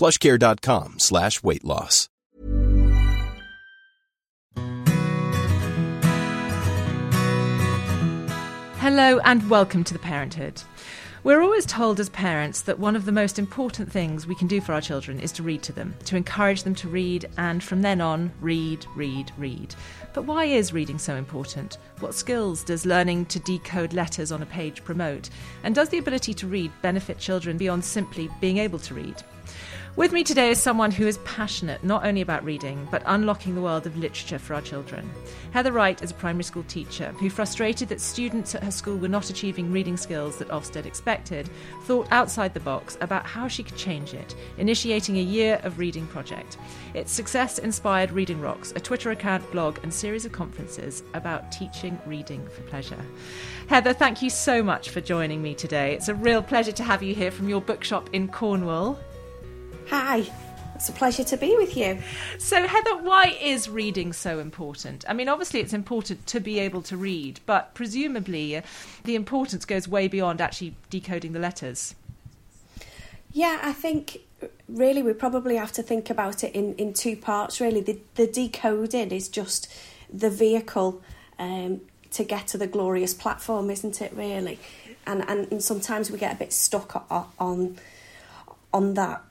plushcare.com slash weight loss. Hello and welcome to the Parenthood. We're always told as parents that one of the most important things we can do for our children is to read to them, to encourage them to read, and from then on, read, read, read. But why is reading so important? What skills does learning to decode letters on a page promote? And does the ability to read benefit children beyond simply being able to read? With me today is someone who is passionate not only about reading, but unlocking the world of literature for our children. Heather Wright is a primary school teacher who, frustrated that students at her school were not achieving reading skills that Ofsted expected, thought outside the box about how she could change it, initiating a year of reading project. Its success inspired Reading Rocks, a Twitter account, blog, and series of conferences about teaching reading for pleasure. Heather, thank you so much for joining me today. It's a real pleasure to have you here from your bookshop in Cornwall. Hi, it's a pleasure to be with you. So, Heather, why is reading so important? I mean, obviously, it's important to be able to read, but presumably uh, the importance goes way beyond actually decoding the letters. Yeah, I think really we probably have to think about it in, in two parts, really. The, the decoding is just the vehicle um, to get to the glorious platform, isn't it, really? And, and, and sometimes we get a bit stuck on, on, on that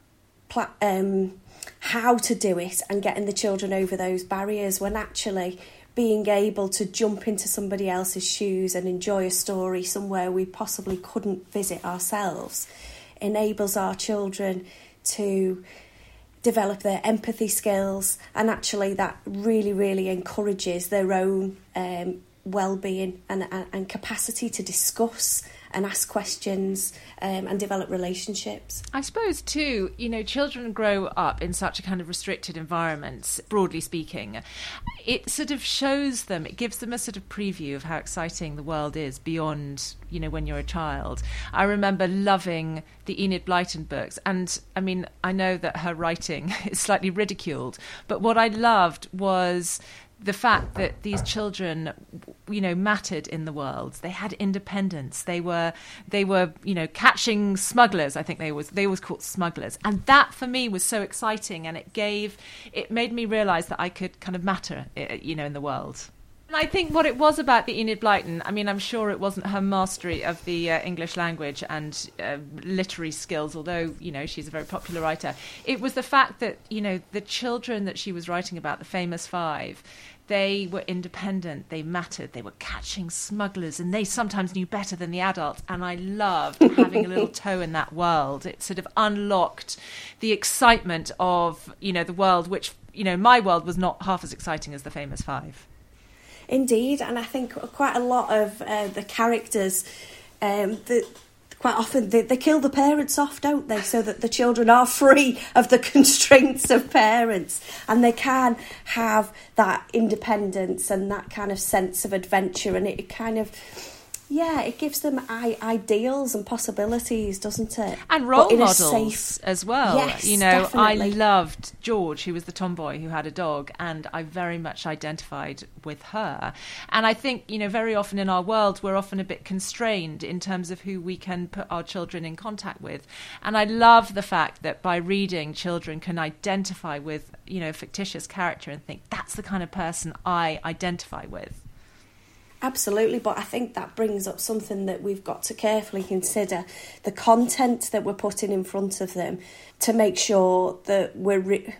pla- um, how to do it and getting the children over those barriers when actually being able to jump into somebody else's shoes and enjoy a story somewhere we possibly couldn't visit ourselves enables our children to develop their empathy skills and actually that really really encourages their own um, well-being and, and, and capacity to discuss and ask questions um, and develop relationships. I suppose, too, you know, children grow up in such a kind of restricted environment, broadly speaking. It sort of shows them, it gives them a sort of preview of how exciting the world is beyond, you know, when you're a child. I remember loving the Enid Blyton books. And I mean, I know that her writing is slightly ridiculed, but what I loved was the fact that these children you know mattered in the world. They had independence. They were they were you know catching smugglers i think they was they was called smugglers. And that for me was so exciting and it gave it made me realize that i could kind of matter eh, you know in the world and I think what it was about the Enid Blyton, I mean, I'm sure it wasn't her mastery of the uh, English language and uh, literary skills, although, you know, she's a very popular writer. It was the fact that, you know, the children that she was writing about, the famous five, they were independent, they mattered, they were catching smugglers, and they sometimes knew better than the adults. And I loved having a little toe in that world. It sort of unlocked the excitement of, you know, the world, which, you know, my world was not half as exciting as the famous five. Indeed, and I think quite a lot of uh, the characters um, that quite often they, they kill the parents off, don't they? So that the children are free of the constraints of parents and they can have that independence and that kind of sense of adventure. And it kind of yeah, it gives them I- ideals and possibilities, doesn't it? And role models safe... as well. Yes, you know, definitely. I loved George, who was the tomboy who had a dog, and I very much identified with her. And I think, you know, very often in our world, we're often a bit constrained in terms of who we can put our children in contact with. And I love the fact that by reading, children can identify with, you know, a fictitious character and think, that's the kind of person I identify with. Absolutely, but I think that brings up something that we've got to carefully consider the content that we're putting in front of them to make sure that we're re-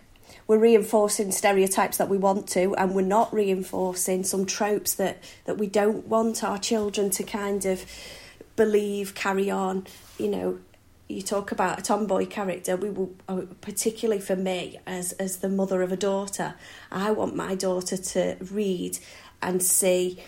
we're reinforcing stereotypes that we want to, and we're not reinforcing some tropes that that we don't want our children to kind of believe, carry on. You know, you talk about a tomboy character. We will, uh, particularly for me as as the mother of a daughter, I want my daughter to read and see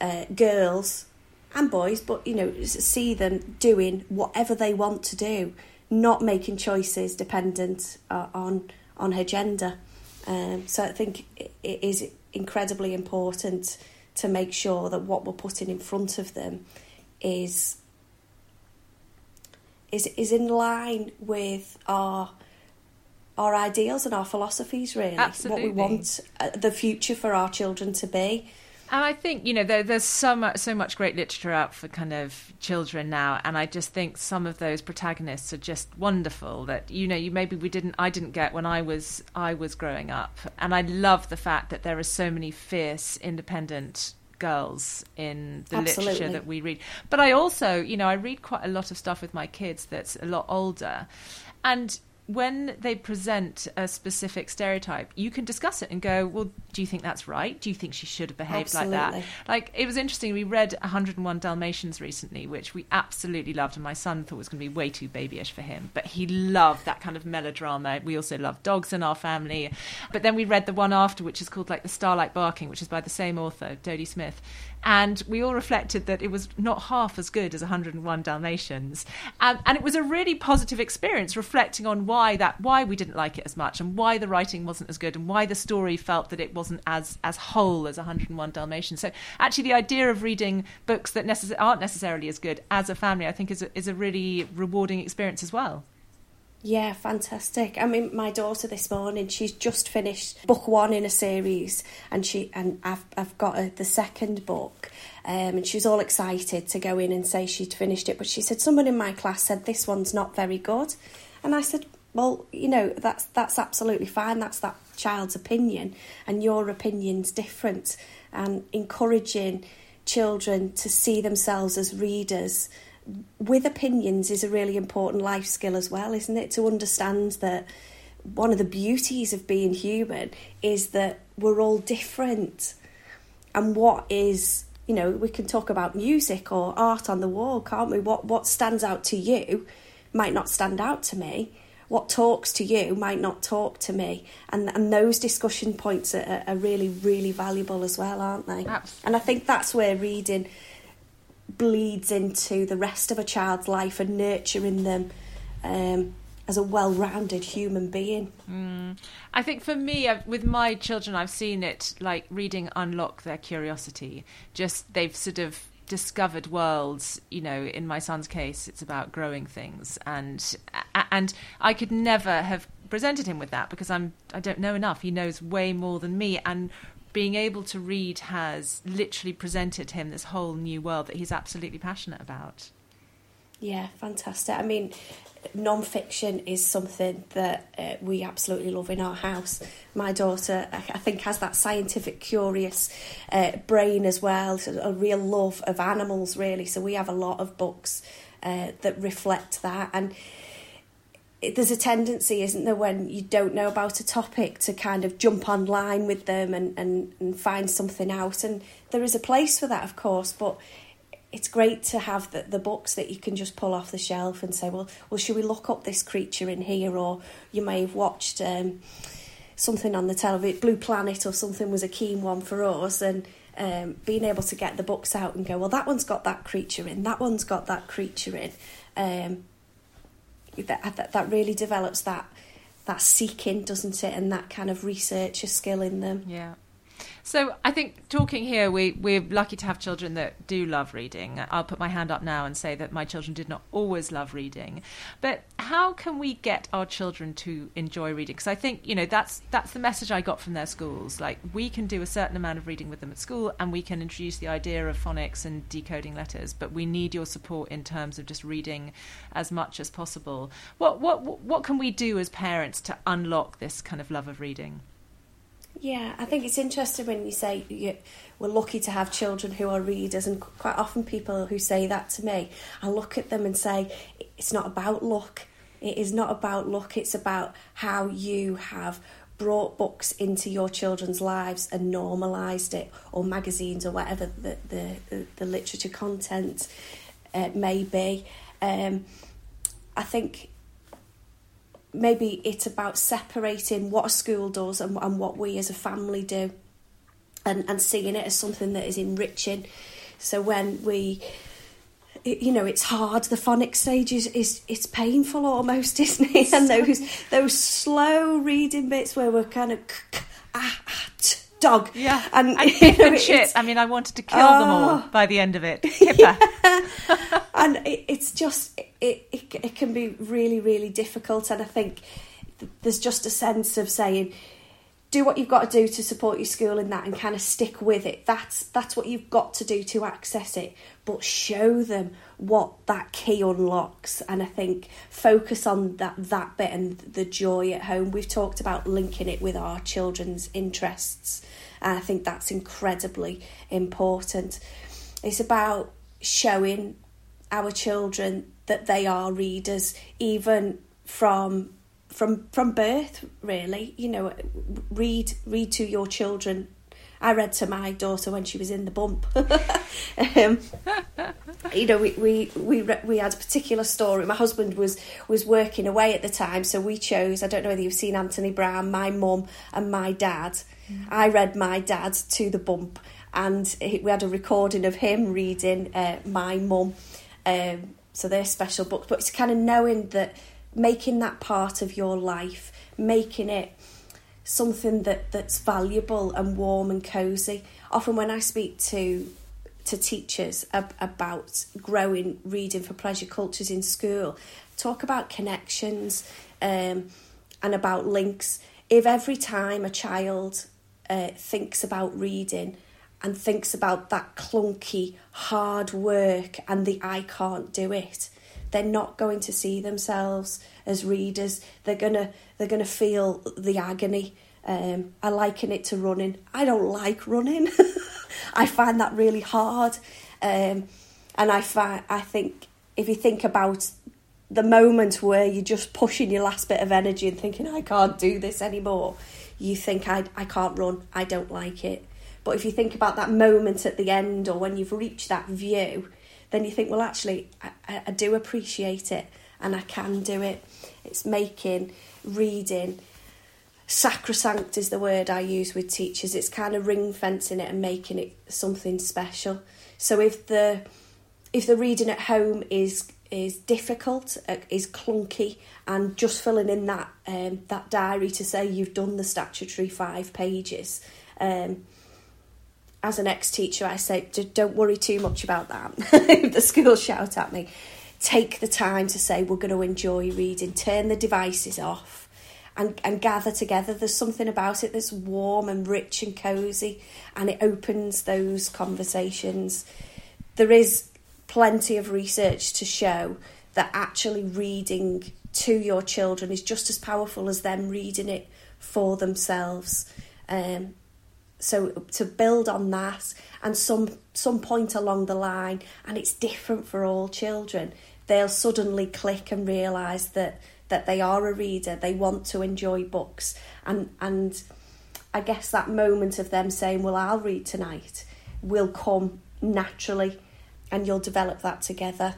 uh, girls and boys, but you know, see them doing whatever they want to do, not making choices dependent uh, on on her gender. Um, so I think it is incredibly important to make sure that what we're putting in front of them is is is in line with our our ideals and our philosophies really Absolutely. what we want uh, the future for our children to be and I think you know there, there's so much so much great literature out for kind of children now, and I just think some of those protagonists are just wonderful. That you know you maybe we didn't I didn't get when I was I was growing up, and I love the fact that there are so many fierce, independent girls in the Absolutely. literature that we read. But I also, you know, I read quite a lot of stuff with my kids that's a lot older, and when they present a specific stereotype, you can discuss it and go, well, do you think that's right? Do you think she should have behaved absolutely. like that? Like, it was interesting. We read 101 Dalmatians recently, which we absolutely loved, and my son thought was going to be way too babyish for him, but he loved that kind of melodrama. We also love dogs in our family. But then we read the one after, which is called like The Starlight Barking, which is by the same author, Dodie Smith and we all reflected that it was not half as good as 101 Dalmatians, um, and it was a really positive experience, reflecting on why that why we didn't like it as much, and why the writing wasn't as good, and why the story felt that it wasn't as as whole as 101 Dalmatians. So actually, the idea of reading books that necess- aren't necessarily as good as a family, I think, is a, is a really rewarding experience as well. Yeah, fantastic. I mean, my daughter this morning, she's just finished book one in a series, and she and I've I've got the second book, um, and she was all excited to go in and say she'd finished it. But she said someone in my class said this one's not very good, and I said, well, you know, that's that's absolutely fine. That's that child's opinion, and your opinion's different. And encouraging children to see themselves as readers with opinions is a really important life skill as well, isn't it? To understand that one of the beauties of being human is that we're all different. And what is, you know, we can talk about music or art on the wall, can't we? What what stands out to you might not stand out to me. What talks to you might not talk to me. And and those discussion points are, are really, really valuable as well, aren't they? Absolutely. And I think that's where reading bleeds into the rest of a child's life and nurturing them um, as a well-rounded human being. Mm. I think for me, I've, with my children, I've seen it like reading unlock their curiosity. Just they've sort of discovered worlds. You know, in my son's case, it's about growing things, and and I could never have presented him with that because I'm I don't know enough. He knows way more than me, and being able to read has literally presented him this whole new world that he's absolutely passionate about. Yeah, fantastic. I mean, non-fiction is something that uh, we absolutely love in our house. My daughter, I think, has that scientific, curious uh, brain as well, so a real love of animals, really. So we have a lot of books uh, that reflect that, and there's a tendency, isn't there, when you don't know about a topic to kind of jump online with them and, and, and find something out. And there is a place for that, of course, but it's great to have the, the books that you can just pull off the shelf and say, well, well, should we look up this creature in here? Or you may have watched um, something on the television, Blue Planet or something was a keen one for us, and um, being able to get the books out and go, well, that one's got that creature in, that one's got that creature in. Um, that, that that really develops that that seeking, doesn't it, and that kind of researcher skill in them. Yeah. So I think talking here, we we're lucky to have children that do love reading. I'll put my hand up now and say that my children did not always love reading, but how can we get our children to enjoy reading? Because I think you know that's that's the message I got from their schools. Like we can do a certain amount of reading with them at school, and we can introduce the idea of phonics and decoding letters, but we need your support in terms of just reading as much as possible. What what what can we do as parents to unlock this kind of love of reading? Yeah, I think it's interesting when you say you, we're lucky to have children who are readers, and quite often people who say that to me, I look at them and say, it's not about luck. It is not about luck, it's about how you have brought books into your children's lives and normalised it, or magazines or whatever the, the, the, literature content uh, may be. Um, I think maybe it's about separating what a school does and, and what we as a family do and, and seeing it as something that is enriching. So when we you know it's hard the phonics stage is, is it's painful almost isn't it and those those slow reading bits where we're kind of ah, ah, dog yeah and, and know, shit i mean i wanted to kill them all oh. by the end of it yeah. and it, it's just it, it it can be really really difficult and i think there's just a sense of saying do what you've got to do to support your school in that and kind of stick with it. That's that's what you've got to do to access it. But show them what that key unlocks and I think focus on that that bit and the joy at home. We've talked about linking it with our children's interests and I think that's incredibly important. It's about showing our children that they are readers even from from from birth really you know read read to your children I read to my daughter when she was in the bump. um, you know, we we we we had a particular story. My husband was was working away at the time, so we chose. I don't know whether you've seen Anthony Browne, my mum and my dad. Mm. I read my dad to the bump, and we had a recording of him reading uh, my mum. Um, so they're special books, but it's kind of knowing that making that part of your life, making it something that, that's valuable and warm and cozy. Often when I speak to to teachers ab- about growing reading for pleasure cultures in school, talk about connections um, and about links. If every time a child uh, thinks about reading and thinks about that clunky hard work and the I can't do it, they're not going to see themselves as readers. They're gonna they're gonna feel the agony. Um, I liken it to running. I don't like running. I find that really hard, um, and I find I think if you think about the moment where you're just pushing your last bit of energy and thinking I can't do this anymore, you think I I can't run. I don't like it. But if you think about that moment at the end or when you've reached that view, then you think, well, actually, I, I do appreciate it and I can do it. It's making, reading, sacrosanct is the word I use with teachers. It's kind of ring fencing it and making it something special. So if the if the reading at home is is difficult, uh, is clunky, and just filling in that um, that diary to say you've done the statutory five pages, um, as an ex teacher, I say, don't worry too much about that. the school shout at me, take the time to say, we're going to enjoy reading, turn the devices off. And, and gather together. There's something about it that's warm and rich and cosy, and it opens those conversations. There is plenty of research to show that actually reading to your children is just as powerful as them reading it for themselves. Um, so to build on that and some some point along the line and it's different for all children they'll suddenly click and realize that that they are a reader they want to enjoy books. And and i guess that moment of them saying well i'll read tonight will come naturally and you'll develop that together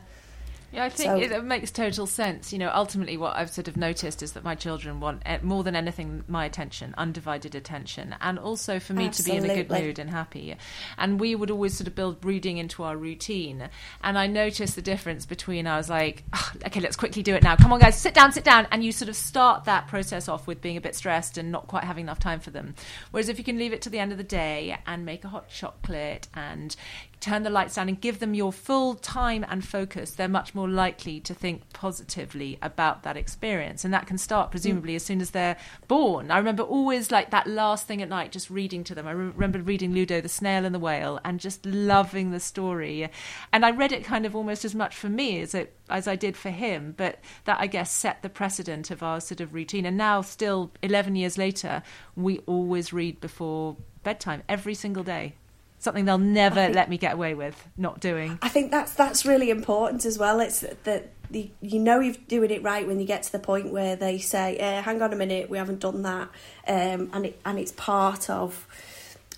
yeah, I think so, it, makes total sense. You know, ultimately, what I've sort of noticed is that my children want more than anything my attention, undivided attention, and also for me absolutely. to be in a good mood and happy. And we would always sort of build reading into our routine. And I noticed the difference between I was like, oh, okay, let's quickly do it now. Come on, guys, sit down, sit down, and you sort of start that process off with being a bit stressed and not quite having enough time for them. Whereas if you can leave it to the end of the day and make a hot chocolate and turn the lights down and give them your full time and focus, they're much more likely to think positively about that experience. And that can start presumably mm. as soon as they're born. I remember always like that last thing at night, just reading to them. I re- remember reading Ludo, the Snail and the Whale, and just loving the story. And I read it kind of almost as much for me as it as I did for him, but that I guess set the precedent of our sort of routine. And now, still 11 years later, we always read before bedtime every single day something they'll never think, let me get away with not doing. I think that's that's really important as well. It's that the, you know you're doing it right when you get to the point where they say, uh, "Hang on a minute, we haven't done that," um, and it, and it's part of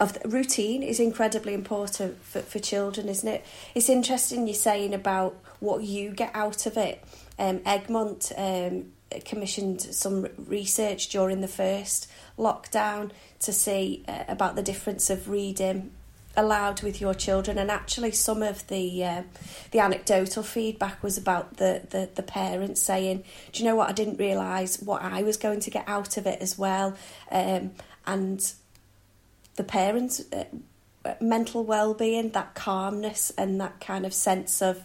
of the routine is incredibly important for, for children, isn't it? It's interesting you're saying about what you get out of it. Um, Egmont um, commissioned some research during the first lockdown to see uh, about the difference of reading aloud with your children. And actually some of the uh, the anecdotal feedback was about the, the the parents saying do you know what? I didn't realize what I was going to get out of it as well. Um, and the parents uh, mental well-being that calmness and that kind of sense of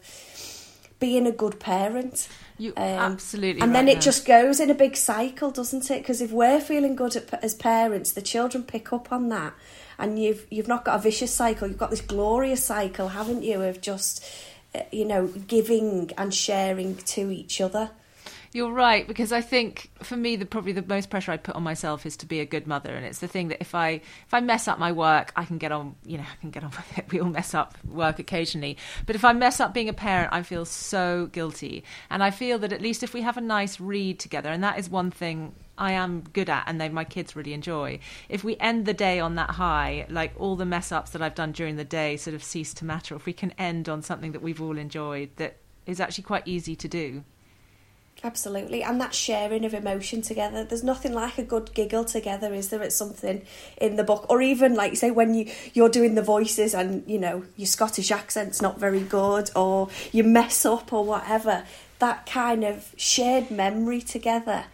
being a good parent. You um, absolutely, and right then it now. just goes in a big cycle, doesn't it? Because if we're feeling good at, as parents, the children pick up on that, and you've you've not got a vicious cycle. You've got this glorious cycle, haven't you? Of just uh, you know giving and sharing to each other. You're right because I think for me the probably the most pressure I put on myself is to be a good mother and it's the thing that if I if I mess up my work I can get on you know I can get on with it we all mess up work occasionally but if I mess up being a parent I feel so guilty and I feel that at least if we have a nice read together and that is one thing I am good at and they my kids really enjoy. If we end the day on that high, like all the mess ups that I've done during the day sort of cease to matter. If we can end on something that we've all enjoyed that is actually quite easy to do. Absolutely, and that sharing of emotion together. There's nothing like a good giggle together, is there? It's something in the book, or even like say when you you're doing the voices and you know your Scottish accent's not very good, or you mess up or whatever. That kind of shared memory together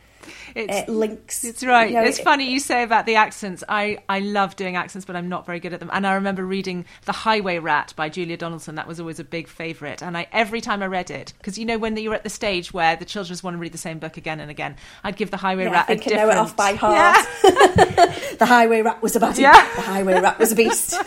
it's, it links. It's right. You know, it's it, funny you say about the accents. I, I love doing accents, but I'm not very good at them. And I remember reading The Highway Rat by Julia Donaldson. That was always a big favourite. And I every time I read it, because you know when you're at the stage where the children just want to read the same book again and again, I'd give The Highway yeah, Rat think different. know it off by heart. Yeah. the Highway Rat was a baddie. Yeah. The Highway Rat was a beast.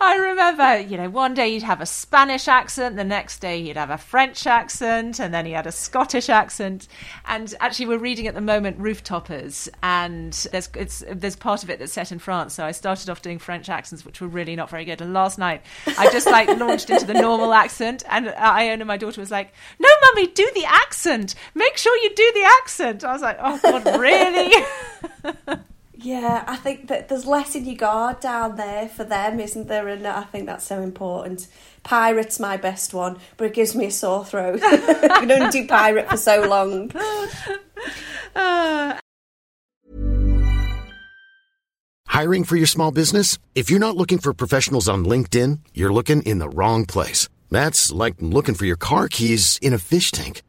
I remember, you know, one day you'd have a Spanish accent, the next day you'd have a French accent, and then he had a Scottish accent. And actually, we're reading at the moment Rooftoppers, and there's it's there's part of it that's set in France. So I started off doing French accents, which were really not very good. And last night, I just like launched into the normal accent, and Iona, my daughter, was like, "No, mummy, do the accent. Make sure you do the accent." I was like, "Oh God, really?" Yeah, I think that there's less in your guard down there for them, isn't there? And I think that's so important. Pirate's my best one, but it gives me a sore throat. you can only do pirate for so long. Uh, Hiring for your small business? If you're not looking for professionals on LinkedIn, you're looking in the wrong place. That's like looking for your car keys in a fish tank.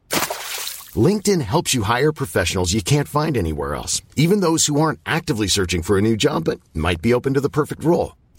LinkedIn helps you hire professionals you can't find anywhere else, even those who aren't actively searching for a new job but might be open to the perfect role.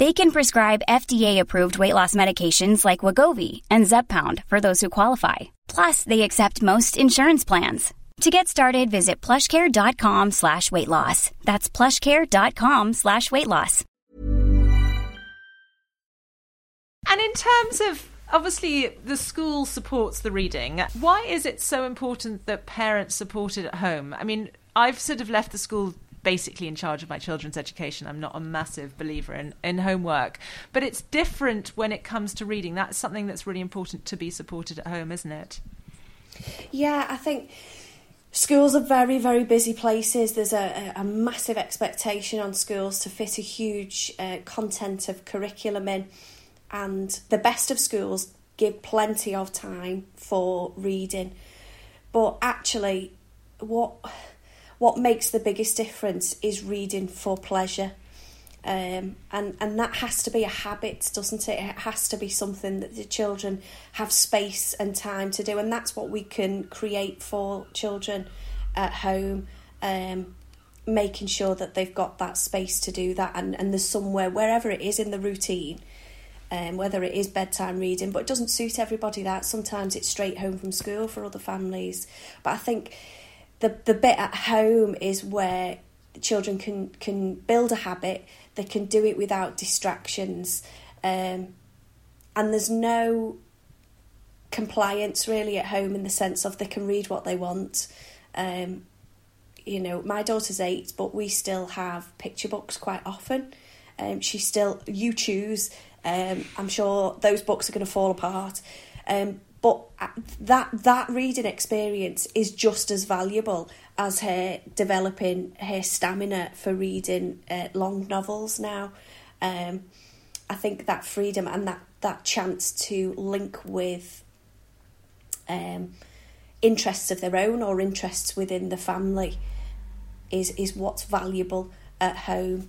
They can prescribe FDA-approved weight loss medications like Wegovy and Zepbound for those who qualify. Plus, they accept most insurance plans. To get started, visit plushcare.com slash weight loss. That's plushcare.com slash weight loss. And in terms of obviously the school supports the reading, why is it so important that parents support it at home? I mean, I've sort of left the school basically in charge of my children's education. I'm not a massive believer in, in homework, but it's different when it comes to reading. That's something that's really important to be supported at home, isn't it? Yeah, I think schools are very, very busy places. There's a, a massive expectation on schools to fit a huge uh, content of curriculum in, and the best of schools give plenty of time for reading. But actually, what what makes the biggest difference is reading for pleasure. Um, and and that has to be a habit, doesn't it? It has to be something that the children have space and time to do, and that's what we can create for children at home. Um, making sure that they've got that space to do that, and and there's somewhere wherever it is in the routine um, whether it is bedtime reading, but it doesn't suit everybody that. Sometimes it's straight home from school for other families. But I think the, the bit at home is where children can, can build a habit, they can do it without distractions, um, and there's no compliance really at home in the sense of they can read what they want. Um, you know, my daughter's eight, but we still have picture books quite often. Um, she still, you choose. Um, I'm sure those books are going to fall apart. Um, but that that reading experience is just as valuable as her developing her stamina for reading uh, long novels now. Um, I think that freedom and that, that chance to link with um, interests of their own or interests within the family is is what's valuable at home.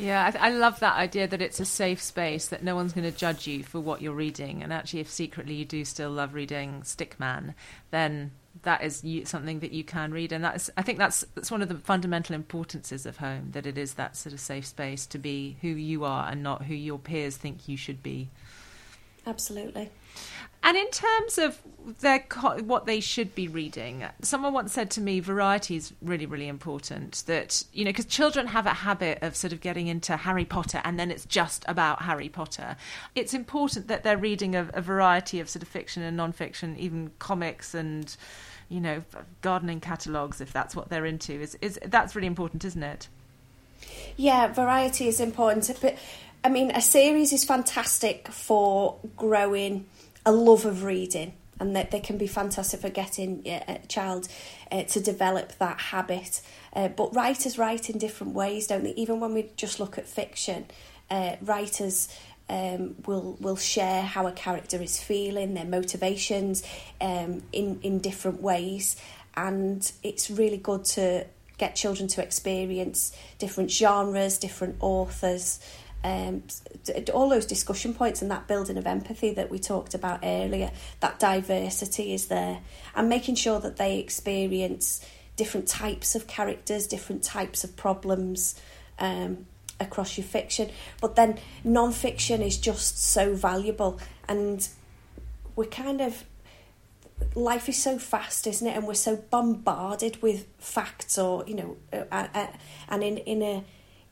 Yeah, I, I, love that idea that it's a safe space that no one's going to judge you for what you're reading, and actually, if secretly you do still love reading Stickman, then that is you, something that you can read, and that's I think that's that's one of the fundamental importances of home that it is that sort of safe space to be who you are and not who your peers think you should be. Absolutely. And in terms of their what they should be reading, someone once said to me, variety is really, really important. That you know, because children have a habit of sort of getting into Harry Potter, and then it's just about Harry Potter. It's important that they're reading a, a variety of sort of fiction and non-fiction, even comics and you know, gardening catalogues if that's what they're into. Is is that's really important, isn't it? Yeah, variety is important, but I mean, a series is fantastic for growing a love of reading and that they can be fantastic for getting a child uh, to develop that habit. Uh, but writers write in different ways, don't they? Even when we just look at fiction, uh, writers um, will will share how a character is feeling, their motivations, um, in in different ways, and it's really good to get children to experience different genres, different authors um, all those discussion points and that building of empathy that we talked about earlier, that diversity is there, and making sure that they experience different types of characters, different types of problems um, across your fiction. But then non fiction is just so valuable, and we're kind of life is so fast, isn't it? And we're so bombarded with facts, or you know, uh, uh, and in in a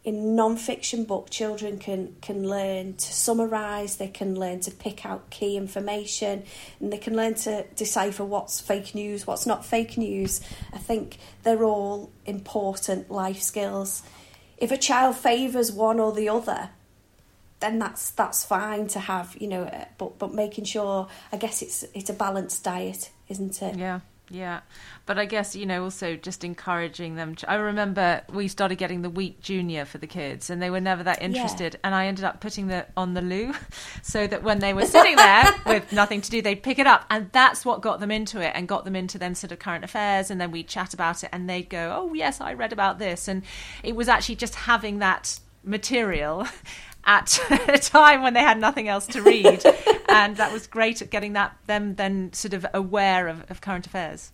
in non-fiction book children can can learn to summarize they can learn to pick out key information and they can learn to decipher what's fake news what's not fake news. I think they're all important life skills. If a child favors one or the other then that's that's fine to have you know but but making sure i guess it's it's a balanced diet isn't it? Yeah yeah, but I guess you know also just encouraging them. To, I remember we started getting the Week Junior for the kids, and they were never that interested. Yeah. And I ended up putting the on the loo, so that when they were sitting there with nothing to do, they'd pick it up, and that's what got them into it, and got them into then sort of current affairs, and then we'd chat about it, and they'd go, "Oh yes, I read about this," and it was actually just having that material at a time when they had nothing else to read. and that was great at getting that them then sort of aware of, of current affairs.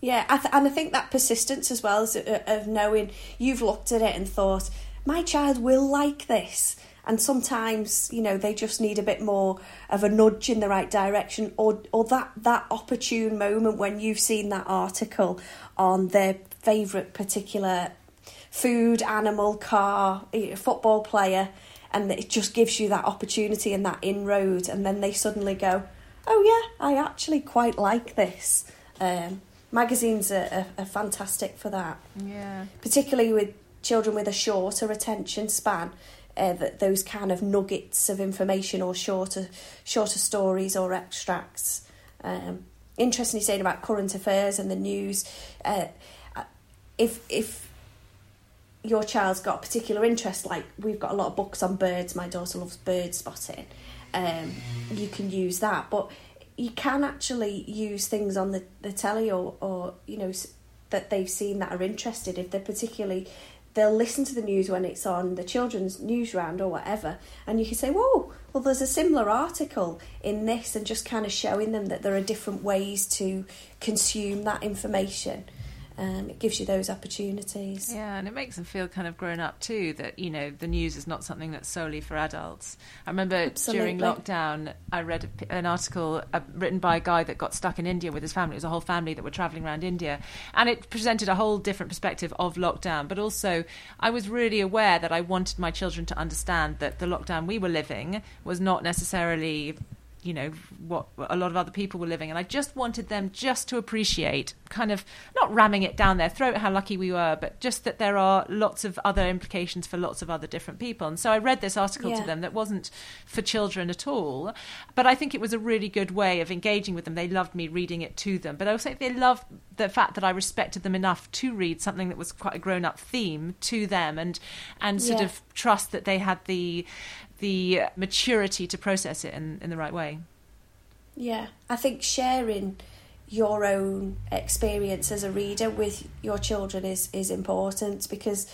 Yeah, I th- and I think that persistence as well as uh, of knowing you've looked at it and thought, my child will like this. And sometimes, you know, they just need a bit more of a nudge in the right direction, or or that that opportune moment when you've seen that article on their favourite particular food, animal, car, football player, and it just gives you that opportunity and that inroad, and then they suddenly go, "Oh yeah, I actually quite like this." Um, magazines are, are, are, fantastic for that. Yeah, particularly with children with a shorter attention span. Uh, that those kind of nuggets of information or shorter shorter stories or extracts. Um, interestingly, saying about current affairs and the news. Uh, if if your child's got a particular interest, like we've got a lot of books on birds, my daughter loves bird spotting, um, you can use that. But you can actually use things on the, the telly or, or, you know, that they've seen that are interested. If they're particularly, they'll listen to the news when it's on the children's Newsround or whatever, and you can say, whoa, well, there's a similar article in this, and just kind of showing them that there are different ways to consume that information. Um, it gives you those opportunities. Yeah, and it makes them feel kind of grown up too. That you know the news is not something that's solely for adults. I remember Absolutely. during lockdown, I read a, an article uh, written by a guy that got stuck in India with his family. It was a whole family that were travelling around India, and it presented a whole different perspective of lockdown. But also, I was really aware that I wanted my children to understand that the lockdown we were living was not necessarily you know what a lot of other people were living and i just wanted them just to appreciate kind of not ramming it down their throat how lucky we were but just that there are lots of other implications for lots of other different people and so i read this article Yeah. to them that wasn't for children at all but i think it was a really good way of engaging with them they loved me reading it to them but i also they loved the fact that i respected them enough to read something that was quite a grown-up theme to them and and sort Yeah. of trust that they had the the maturity to process it in, in the right way. Yeah, I think sharing your own experience as a reader with your children is is important because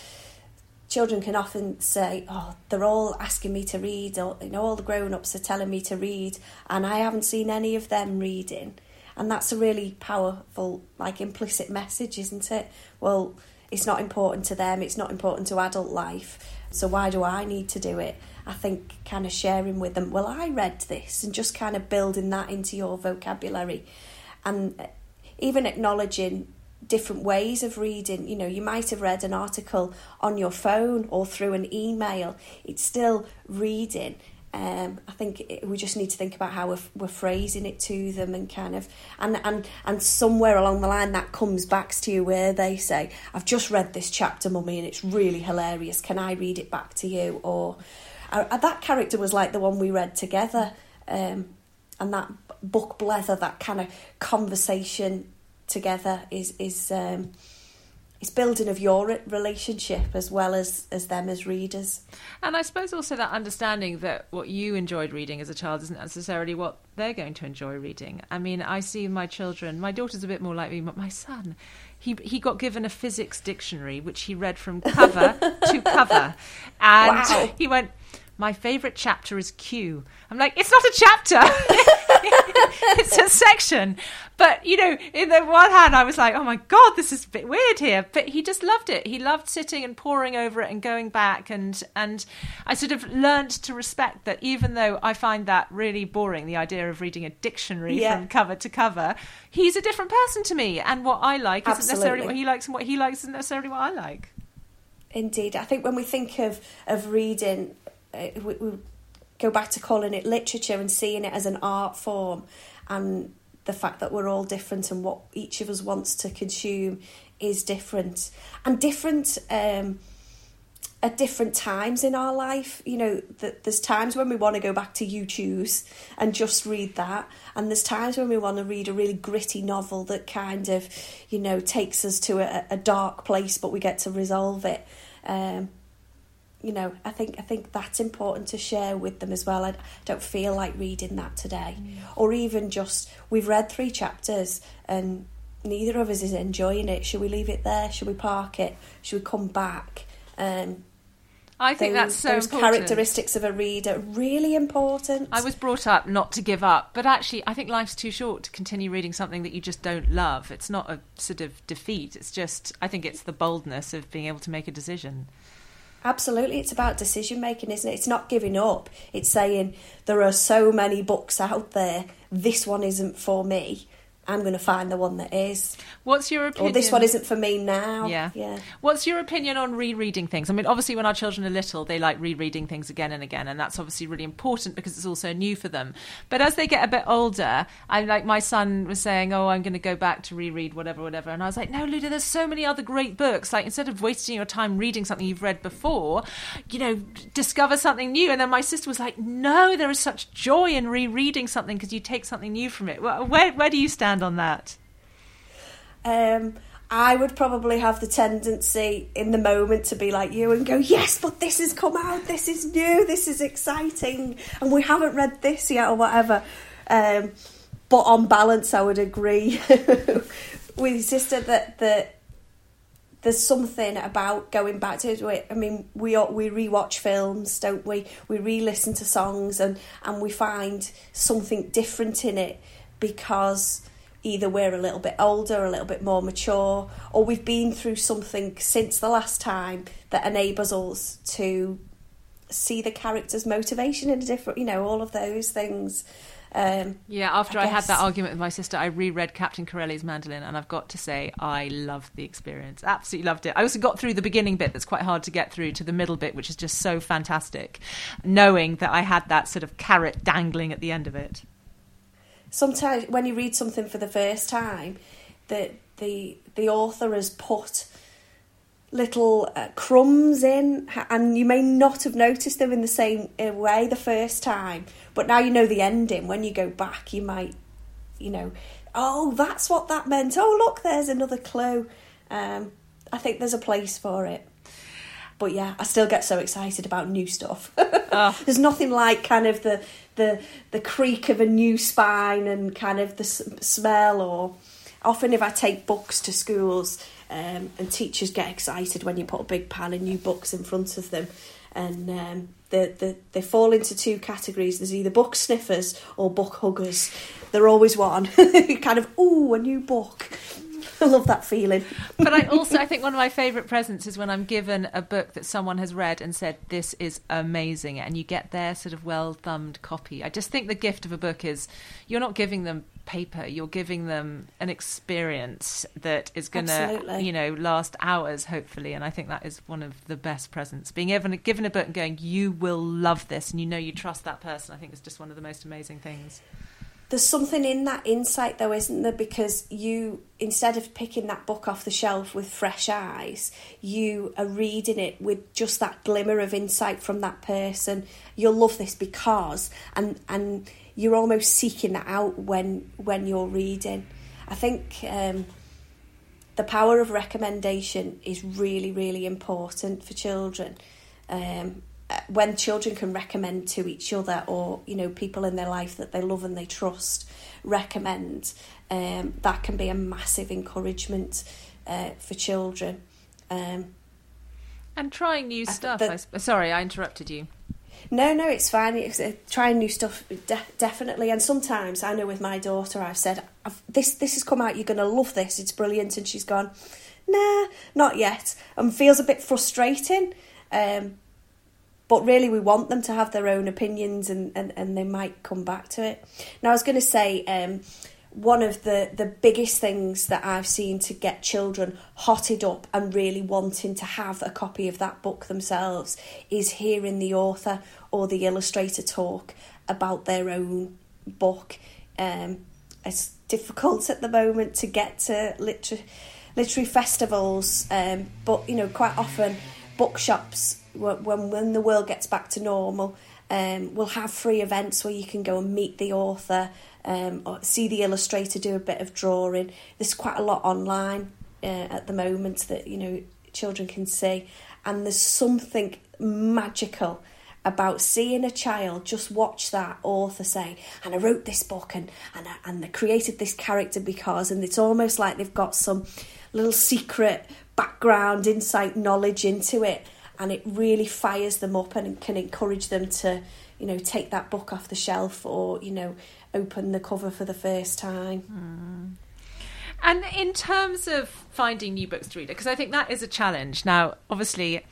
children can often say, "Oh, they're all asking me to read," or you know, all the grown-ups are telling me to read, and I haven't seen any of them reading, and that's a really powerful, like implicit message, isn't it? Well, it's not important to them; it's not important to adult life, so why do I need to do it? I think kind of sharing with them, well, I read this, and just kind of building that into your vocabulary, and uh, even acknowledging different ways of reading. You know, you might have read an article on your phone or through an email. It's still reading. Um, I think it, we just need to think about how we're, we're phrasing it to them and kind of and and and somewhere along the line that comes back to you where they say, "I've just read this chapter, mummy, and it's really hilarious. Can I read it back to you?" Or uh, that character was like the one we read together, um, and that book blether, that kind of conversation together is is um, it's building of your relationship as well as as them as readers. And I suppose also that understanding that what you enjoyed reading as a child isn't necessarily what they're going to enjoy reading. I mean, I see my children, my daughter's a bit more like me, but my son, he he got given a physics dictionary which he read from cover to cover. And Wow. he went, "My favorite chapter is Q." I'm like, "It's not a chapter." it's a section. But, you know, in the one hand, I was like, oh my God, this is a bit weird here. But he just loved it. He loved sitting and poring over it and going back. And, and I sort of learned to respect that even though I find that really boring, the idea of reading a dictionary Yeah. from cover to cover, he's a different person to me. And what I like isn't necessarily what he likes, and what he likes isn't necessarily what I like. Indeed, I think when we think of of reading, we, we go back to calling it literature and seeing it as an art form, and the fact that we're all different and what each of us wants to consume is different, and different. Um, at different times in our life. You know, that there's times when we want to go back to You Choose and just read that, and there's times when we want to read a really gritty novel that kind of, you know, takes us to a, a dark place, but we get to resolve it. Um, you know, I think I think that's important to share with them as well. I don't feel like reading that today, or even just we've read three chapters and neither of us is enjoying it. Should we leave it there? Should we park it? Should we come back? Um, I think those, that's so those important. characteristics of a reader really important. I was brought up not to give up, but actually, I think life's too short to continue reading something that you just don't love. It's not a sort of defeat. It's just, I think it's the boldness of being able to make a decision. Absolutely, it's about decision making, isn't it? It's not giving up. It's saying there are so many books out there. This one isn't for me. I'm going to find the one that is. What's your opinion? Or this one isn't for me now. Yeah. Yeah. What's your opinion on rereading things? I mean, obviously, when our children are little, they like rereading things again and again, and that's obviously really important because it's also new for them. But as they get a bit older, I like my son was saying, "Oh, I'm going to go back to reread whatever, whatever," and I was like, "No, Luda, there's so many other great books. Like instead of wasting your time reading something you've read before, you know, discover something new." And then my sister was like, "No, there is such joy in rereading something because you take something new from it." Where, where, where do you stand on that? Um, I would probably have the tendency in the moment to be like you and go, yes, but this has come out, this is new, this is exciting, and we haven't read this yet or whatever. Um, but on balance, I would agree with your sister that that there's something about going back to it. I mean, we we rewatch films, don't we? We re-listen to songs, and and we find something different in it because either we're a little bit older, a little bit more mature, or we've been through something since the last time that enables us to see the character's motivation in a different, you know, all of those things. Um, yeah, after I, I, had that argument with my sister, I reread Captain Corelli's Mandolin, and I've got to say, I loved the experience. Absolutely loved it. I also got through the beginning bit that's quite hard to get through to the middle bit, which is just so fantastic, knowing that I had that sort of carrot dangling at the end of it. Sometimes when you read something for the first time, the the the author has put little uh, crumbs in, and you may not have noticed them in the same uh, way the first time, but now you know the ending. When you go back, you might, you know, oh, that's what that meant. Oh, look, there's another clue. Um, I think there's a place for it. But yeah, I still get so excited about new stuff. oh. There's nothing like kind of the the the creak of a new spine and kind of the s- smell or often if I take books to schools um, and teachers get excited when you put a big pile of new books in front of them and um, they, they, they fall into two categories there's either book sniffers or book huggers they're always one kind of ooh a new book I love that feeling. but I also I think one of my favourite presents is when I'm given a book that someone has read and said this is amazing, and you get their sort of well thumbed copy. I just think the gift of a book is you're not giving them paper you're giving them an experience that is going to you know last hours hopefully and i think that is one of the best presents being given, given a book and going you will love this and you know you trust that person i think is just one of the most amazing things there's something in that insight though isn't there? Because you instead of picking that book off the shelf with fresh eyes you are reading it with just that glimmer of insight from that person. You'll love this because and and you're almost seeking that out when when you're reading. I think um, the power of recommendation is really really important for children. Um, when children can recommend to each other or you know people in their life that they love and they trust recommend um, that can be a massive encouragement uh, for children um, and trying new stuff the, I, sorry i interrupted you no, no, it's fine. It's, uh, trying new stuff, de- definitely. And sometimes I know with my daughter, I've said, I've, "This, this has come out. You're going to love this. It's brilliant." And she's gone, "Nah, not yet," and feels a bit frustrating. Um, but really we want them to have their own opinions and, and, and they might come back to it. Now, I was going to say, um, one of the, the biggest things that I've seen to get children hotted up and really wanting to have a copy of that book themselves is hearing the author or the illustrator talk about their own book. Um, it's difficult at the moment to get to literary, literary festivals, um, but you know, quite often bookshops when when the world gets back to normal, um, we'll have free events where you can go and meet the author, um, or see the illustrator do a bit of drawing. There's quite a lot online uh, at the moment that you know children can see, and there's something magical about seeing a child just watch that author say, and I wrote this book and and and I created this character because, and it's almost like they've got some little secret background, insight, knowledge into it, and it really fires them up and can encourage them to, you know, take that book off the shelf or you know, open the cover for the first time. Mm. And in terms of finding new books to read, because I think that is a challenge. Now, obviously,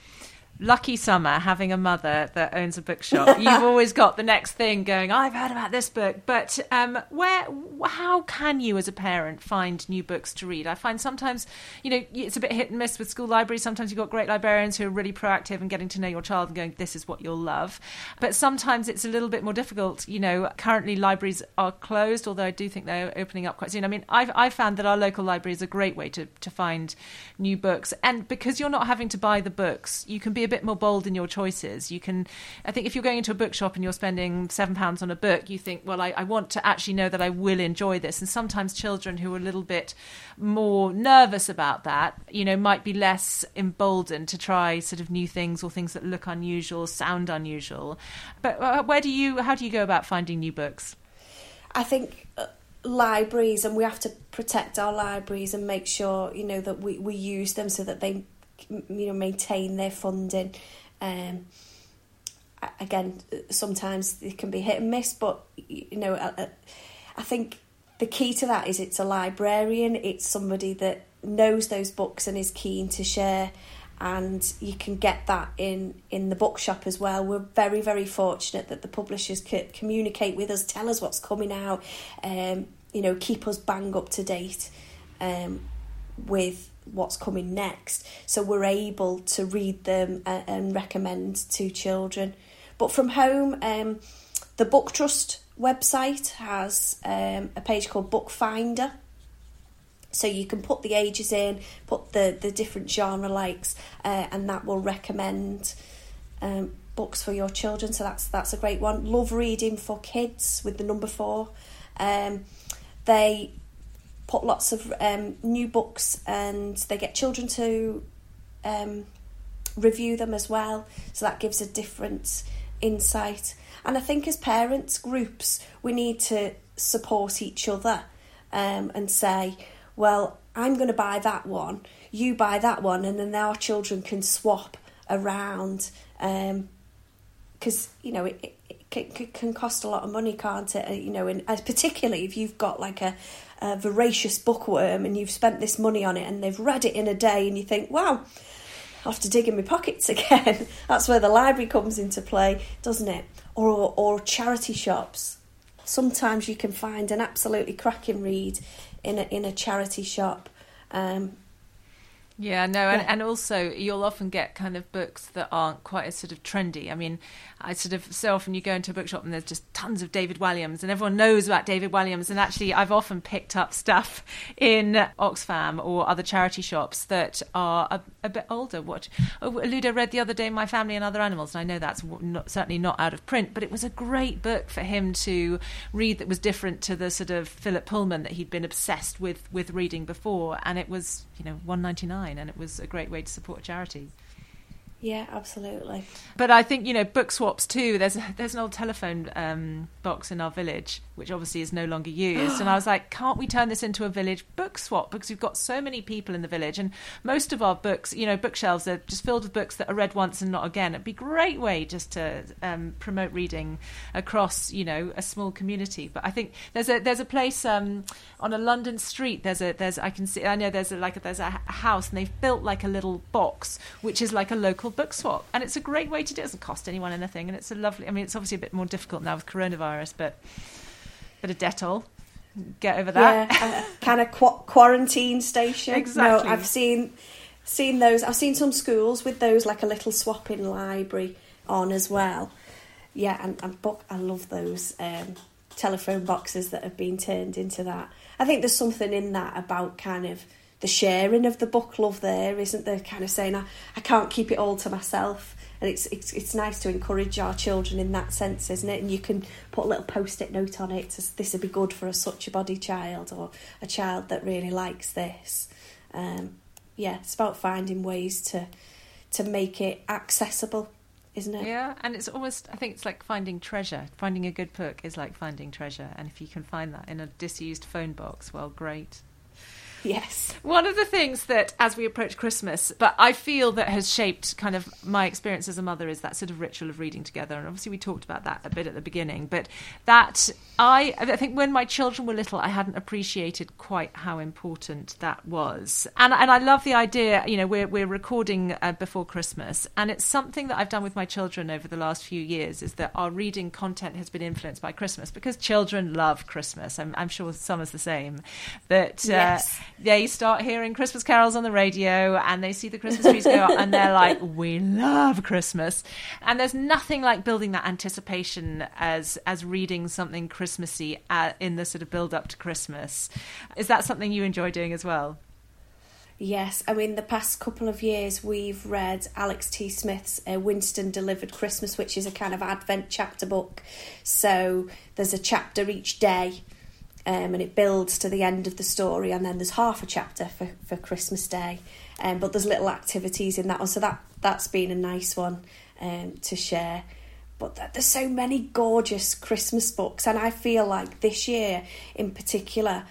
lucky summer having a mother that owns a bookshop. You've always got the next thing going i've heard about this book. But um, where how can you as a parent find new books to read? I find sometimes you know it's a bit hit and miss with school libraries. Sometimes you've got great librarians who are really proactive and getting to know your child and going this is what you'll love. But sometimes it's a little bit more difficult you know currently libraries are closed although i do think they're opening up quite soon. I mean i've, I've found that our local library is a great way to, to find new books. And because you're not having to buy the books you can be a bit more bold in your choices. You can, I think, if you're going into a bookshop and you're spending seven pounds on a book, you think, well, I, I want to actually know that I will enjoy this. And sometimes children who are a little bit more nervous about that, you know, might be less emboldened to try sort of new things or things that look unusual, sound unusual. But uh, where do you, how do you go about finding new books? I think uh, libraries and we have to protect our libraries and make sure you know that we, we use them so that they you know maintain their funding. Um, again, sometimes it can be hit and miss, but you know, I, I think the key to that is it's a librarian, it's somebody that knows those books and is keen to share. And you can get that in in the bookshop as well. We're very very fortunate that the publishers could communicate with us tell us what's coming out um, you know keep us bang up to date um, with what's coming next so we're able to read them and, and recommend to children but from home um, the book trust website has um, a page called Book Finder. so you can put the ages in, put the, the different genre likes, uh, and that will recommend um, books for your children. So that's that's a great one. Love reading for kids with the number four. Um, they put lots of um, new books and they get children to um, review them as well. So that gives a different insight. And I think as parents groups, we need to support each other um, and say, well, I'm going to buy that one, you buy that one, and then our children can swap around. Because, um, you know, it, it, it, can cost a lot of money, can't it? Uh, you know, and particularly if you've got like a, a voracious bookworm and you've spent this money on it and they've read it in a day and you think, wow, I have to dig in my pockets again. That's where the library comes into play, doesn't it? Or, or charity shops. Sometimes you can find an absolutely cracking read in a, in a charity shop. Um, yeah, no, yeah. And, and also you'll often get kind of books that aren't quite as sort of trendy. I mean, I sort of so often you go into a bookshop and there's just tons of David Walliams and everyone knows about David Walliams. And actually, I've often picked up stuff in Oxfam or other charity shops that are a, a bit older. What oh, Ludo read the other day, My Family and Other Animals, and I know that's not, certainly not out of print, but it was a great book for him to read that was different to the sort of Philip Pullman that he'd been obsessed with with reading before, and it was you know one ninety nine, and it was a great way to support a charity. Yeah, absolutely. But I think you know book swaps too. There's there's an old telephone um, box in our village, which obviously is no longer used. and I was like, can't we turn this into a village book swap? Because we've got so many people in the village, and most of our books, you know, bookshelves are just filled with books that are read once and not again. It'd be a great way just to um, promote reading across you know a small community. But I think there's a there's a place um, on a London street. There's a there's I can see I know there's a, like a, there's a house and they've built like a little box which is like a local book swap, and it's a great way to do. it. It doesn't cost anyone anything, and it's a lovely. I mean, it's obviously a bit more difficult now with coronavirus, but a bit of Dettol, get over that. Yeah, kind of qu- quarantine station. Exactly. No, I've seen seen those. I've seen some schools with those like a little swapping library on as well. Yeah, and, and book. I love those um, telephone boxes that have been turned into that. I think there's something in that about kind of the sharing of the book love there, isn't there? Kind of saying, I, I can't keep it all to myself. And it's, it's it's nice to encourage our children in that sense, isn't it? And you can put a little post-it note on it. This would be good for a such a body child or a child that really likes this. Um, yeah, it's about finding ways to to make it accessible, isn't it? Yeah, and it's almost I think it's like finding treasure. Finding a good book is like finding treasure, and if you can find that in a disused phone box, well, great. Yes. One of the things that, as we approach Christmas, but I feel that has shaped kind of my experience as a mother is that sort of ritual of reading together. And obviously, we talked about that a bit at the beginning. But that I, I think when my children were little, I hadn't appreciated quite how important that was. And and I love the idea. You know, we're we're recording uh, before Christmas, and it's something that I've done with my children over the last few years. Is that our reading content has been influenced by Christmas because children love Christmas. I'm, I'm sure Summer's the same. That. Uh, yes they start hearing Christmas carols on the radio and they see the Christmas trees go up and they're like, we love Christmas. And there's nothing like building that anticipation as as reading something Christmassy uh, in the sort of build up to Christmas. Is that something you enjoy doing as well? Yes, I mean, the past couple of years we've read Alex T. Smith's uh, Winston Delivered Christmas, which is a kind of Advent chapter book. So there's a chapter each day um, and it builds to the end of the story, and then there's half a chapter for, for Christmas Day. Um, but there's little activities in that one, so that that's been a nice one um, to share. But there's so many gorgeous Christmas books, and I feel like this year in particular,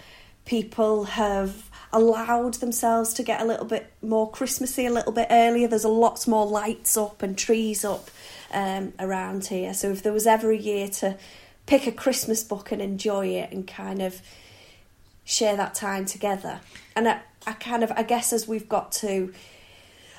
people have allowed themselves to get a little bit more Christmassy a little bit earlier. There's a lots more lights up and trees up um, around here. So if there was ever a year to pick a Christmas book and enjoy it and kind of share that time together. And I, I kind of, I guess, as we've got to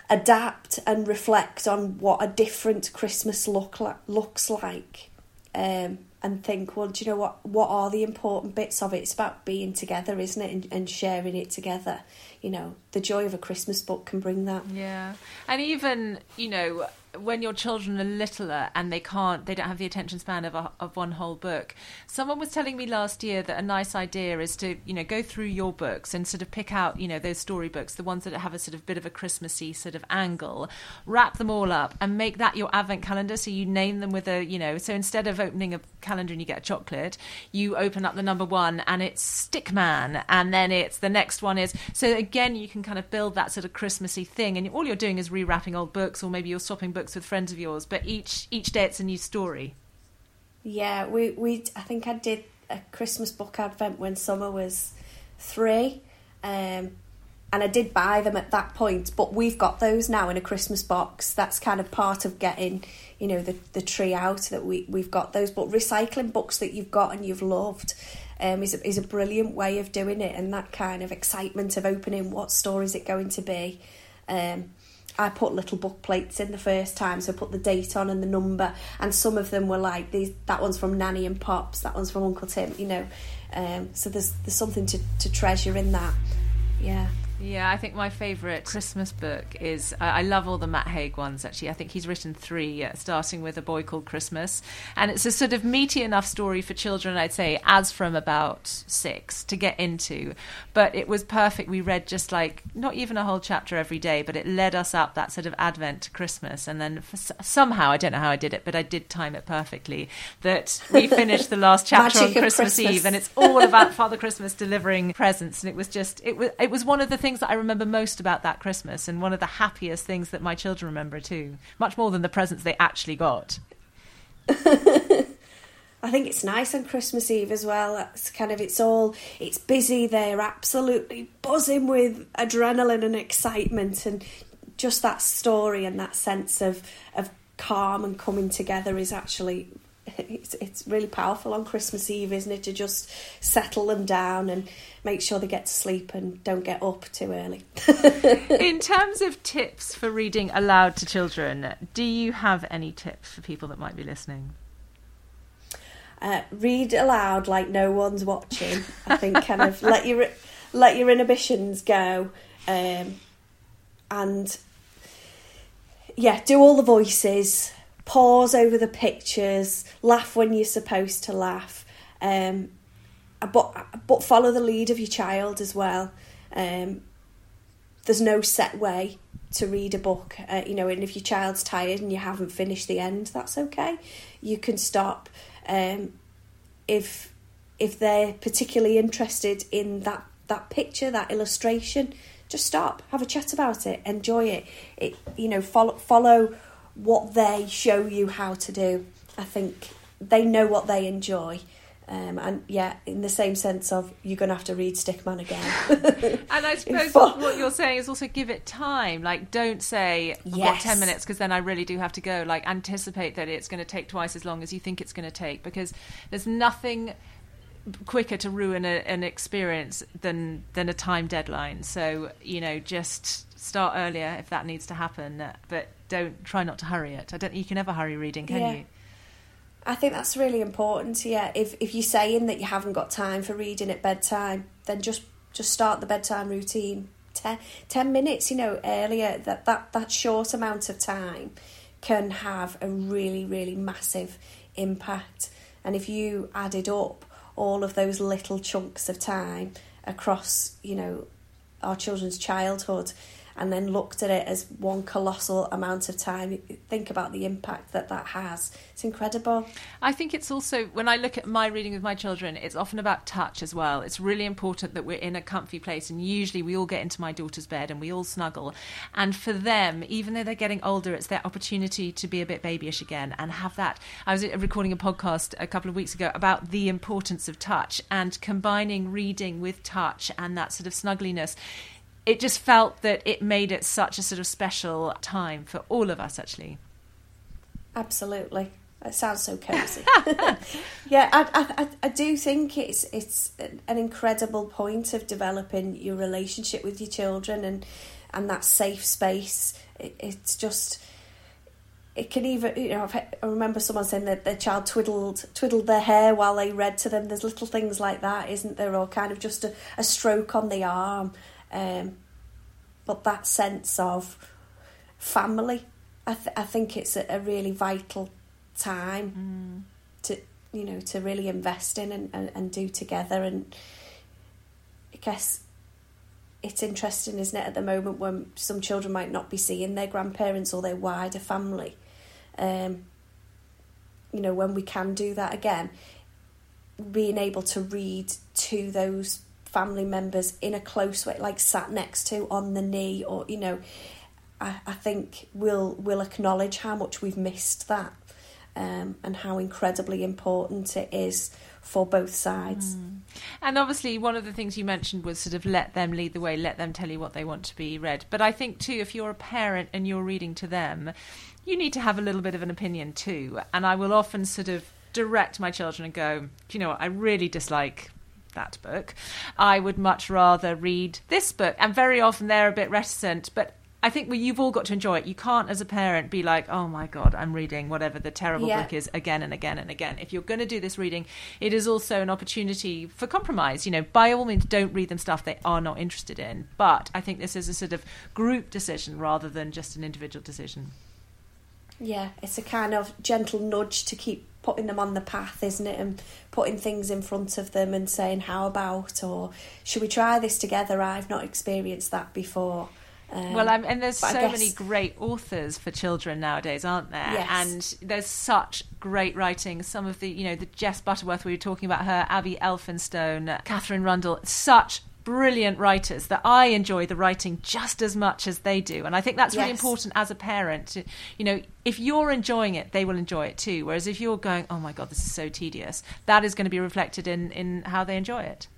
adapt and reflect on what a different Christmas look like, looks like, um, and think, well, do you know what? What are the important bits of it? It's about being together, isn't it, and, and sharing it together. You know, the joy of a Christmas book can bring that. Yeah, and even you know when your children are littler and they can't they don't have the attention span of, a, of one whole book. Someone was telling me last year that a nice idea is to you know go through your books and sort of pick out you know those storybooks the ones that have a sort of bit of a christmassy sort of angle wrap them all up and make that your advent calendar. So you name them with a you know so instead of opening a calendar and you get a chocolate you open up the number one and it's stickman and then it's the next one is so again you can kind of build that sort of christmassy thing and all you're doing is rewrapping old books or maybe you're swapping books books with friends of yours, but each each day it's a new story. Yeah, we we I think I did a Christmas book advent when Summer was three, um, and I did buy them at that point. But we've got those now in a Christmas box. That's kind of part of getting you know the the tree out that we we've got those. But recycling books that you've got and you've loved. Um, is a, is a brilliant way of doing it, and that kind of excitement of opening what store is it going to be. Um, I put little book plates in the first time, so I put the date on and the number, and some of them were like these. That one's from Nanny and Pops. That one's from Uncle Tim. You know, um, so there's there's something to, to treasure in that. Yeah. Yeah, I think my favourite Christmas book is I, I, love all the Matt Haig ones. Actually, I think he's written three, uh, starting with a boy called Christmas, and it's a sort of meaty enough story for children. I'd say as from about six to get into, but it was perfect. We read just like not even a whole chapter every day, but it led us up that sort of Advent to Christmas, and then somehow I don't know how I did it, but I did time it perfectly. That we finished the last chapter on Christmas, Christmas Eve, and it's all about Father Christmas delivering presents, and it was just it was it was one of the things things that I remember most about that Christmas, and one of the happiest things that my children remember too, much more than the presents they actually got. I think it's nice on Christmas Eve as well. It's kind of it's all it's busy. They're absolutely buzzing with adrenaline and excitement, and just that story and that sense of of calm and coming together is actually it's, it's really powerful on Christmas Eve, isn't it? To just settle them down and make sure they get to sleep and don't get up too early. In terms of tips for reading aloud to children, do you have any tips for people that might be listening? Uh, read aloud like no one's watching. I think kind of let your let your inhibitions go, um, and yeah, do all the voices pause over the pictures, laugh when you're supposed to laugh, um, but but follow the lead of your child as well. Um, there's no set way to read a book, uh, you know, and if your child's tired and you haven't finished the end, that's okay. You can stop. Um, if if they're particularly interested in that that picture, that illustration, just stop, have a chat about it, enjoy it. It you know follow follow what they show you how to do. I think they know what they enjoy. Um, and yeah, in the same sense of you're going to have to read Stickman again. and I suppose what you're saying is also give it time. Like, don't say, I've yes. got 10 minutes because then I really do have to go. Like, anticipate that it's going to take twice as long as you think it's going to take because there's nothing quicker to ruin a, an experience than than a time deadline. So you know, just start earlier if that needs to happen, uh, but don't try not to hurry it. I don't. You can never hurry reading, can yeah. you? I think that's really important. Yeah, if if you're saying that you haven't got time for reading at bedtime, then just just start the bedtime routine. Ten, 10 minutes, you know, earlier. That that that short amount of time can have a really really massive impact. And if you added up all of those little chunks of time across, you know, our children's childhood, and then looked at it as one colossal amount of time, think about the impact that that has. It's incredible. I think it's also, when I look at my reading with my children, it's often about touch as well. It's really important that we're in a comfy place, and usually we all get into my daughter's bed and we all snuggle. And for them, even though they're getting older, it's their opportunity to be a bit babyish again and have that. I was recording a podcast a couple of weeks ago about the importance of touch and combining reading with touch and that sort of snuggliness it just felt that it made it such a sort of special time for all of us, actually. Absolutely. It sounds so cozy. yeah, I, I, I do think it's it's an incredible point of developing your relationship with your children and and that safe space. It, it's just it can even you know i remember someone saying that their child twiddled twiddled their hair while they read to them. There's little things like that, isn't there? Or kind of just a, a stroke on the arm, um, but that sense of family. I th- I think it's a, a really vital time mm. to you know to really invest in and, and, and do together and I guess it's interesting isn't it at the moment when some children might not be seeing their grandparents or their wider family um, you know when we can do that again being able to read to those family members in a close way like sat next to on the knee or you know I, I think we'll we'll acknowledge how much we've missed that um, and how incredibly important it is for both sides. Mm. And obviously, one of the things you mentioned was sort of let them lead the way, let them tell you what they want to be read. But I think, too, if you're a parent and you're reading to them, you need to have a little bit of an opinion, too. And I will often sort of direct my children and go, you know what, I really dislike that book. I would much rather read this book. And very often they're a bit reticent, but I think well, you've all got to enjoy it. You can't, as a parent, be like, "Oh my god, I'm reading whatever the terrible yeah. book is again and again and again." If you're going to do this reading, it is also an opportunity for compromise. You know, by all means, don't read them stuff they are not interested in. But I think this is a sort of group decision rather than just an individual decision. Yeah, it's a kind of gentle nudge to keep putting them on the path, isn't it? And putting things in front of them and saying, "How about?" or "Should we try this together?" I've not experienced that before. Um, well, I'm, and there's so guess... many great authors for children nowadays, aren't there? Yes. And there's such great writing. Some of the, you know, the Jess Butterworth we were talking about her, Abi Elphinstone, Katherine Rundell, such brilliant writers that I enjoy the writing just as much as they do. And I think that's really important as a parent. To, you know, if you're enjoying it, they will enjoy it too. Whereas if you're going, oh my God, this is so tedious, that is going to be reflected in, in how they enjoy it.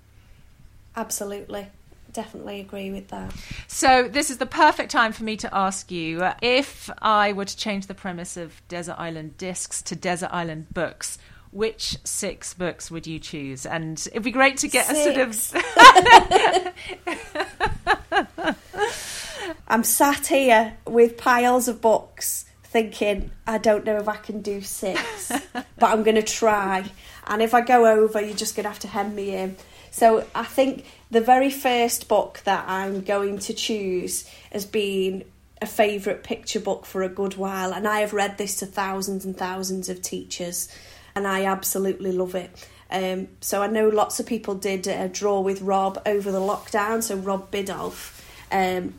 Absolutely definitely agree with that. So, this is the perfect time for me to ask you uh, if I were to change the premise of Desert Island Discs to Desert Island Books. Which six books would you choose? And it'd be great to get six. a sort of. I'm sat here with piles of books thinking, I don't know if I can do six, but I'm going to try. And if I go over, you're just going to have to hem me in. So I think the very first book that I'm going to choose has been a favourite picture book for a good while, and I have read this to thousands and thousands of teachers, and I absolutely love it. Um, so I know lots of people did a draw with Rob over the lockdown, so Rob Biddulph. Um,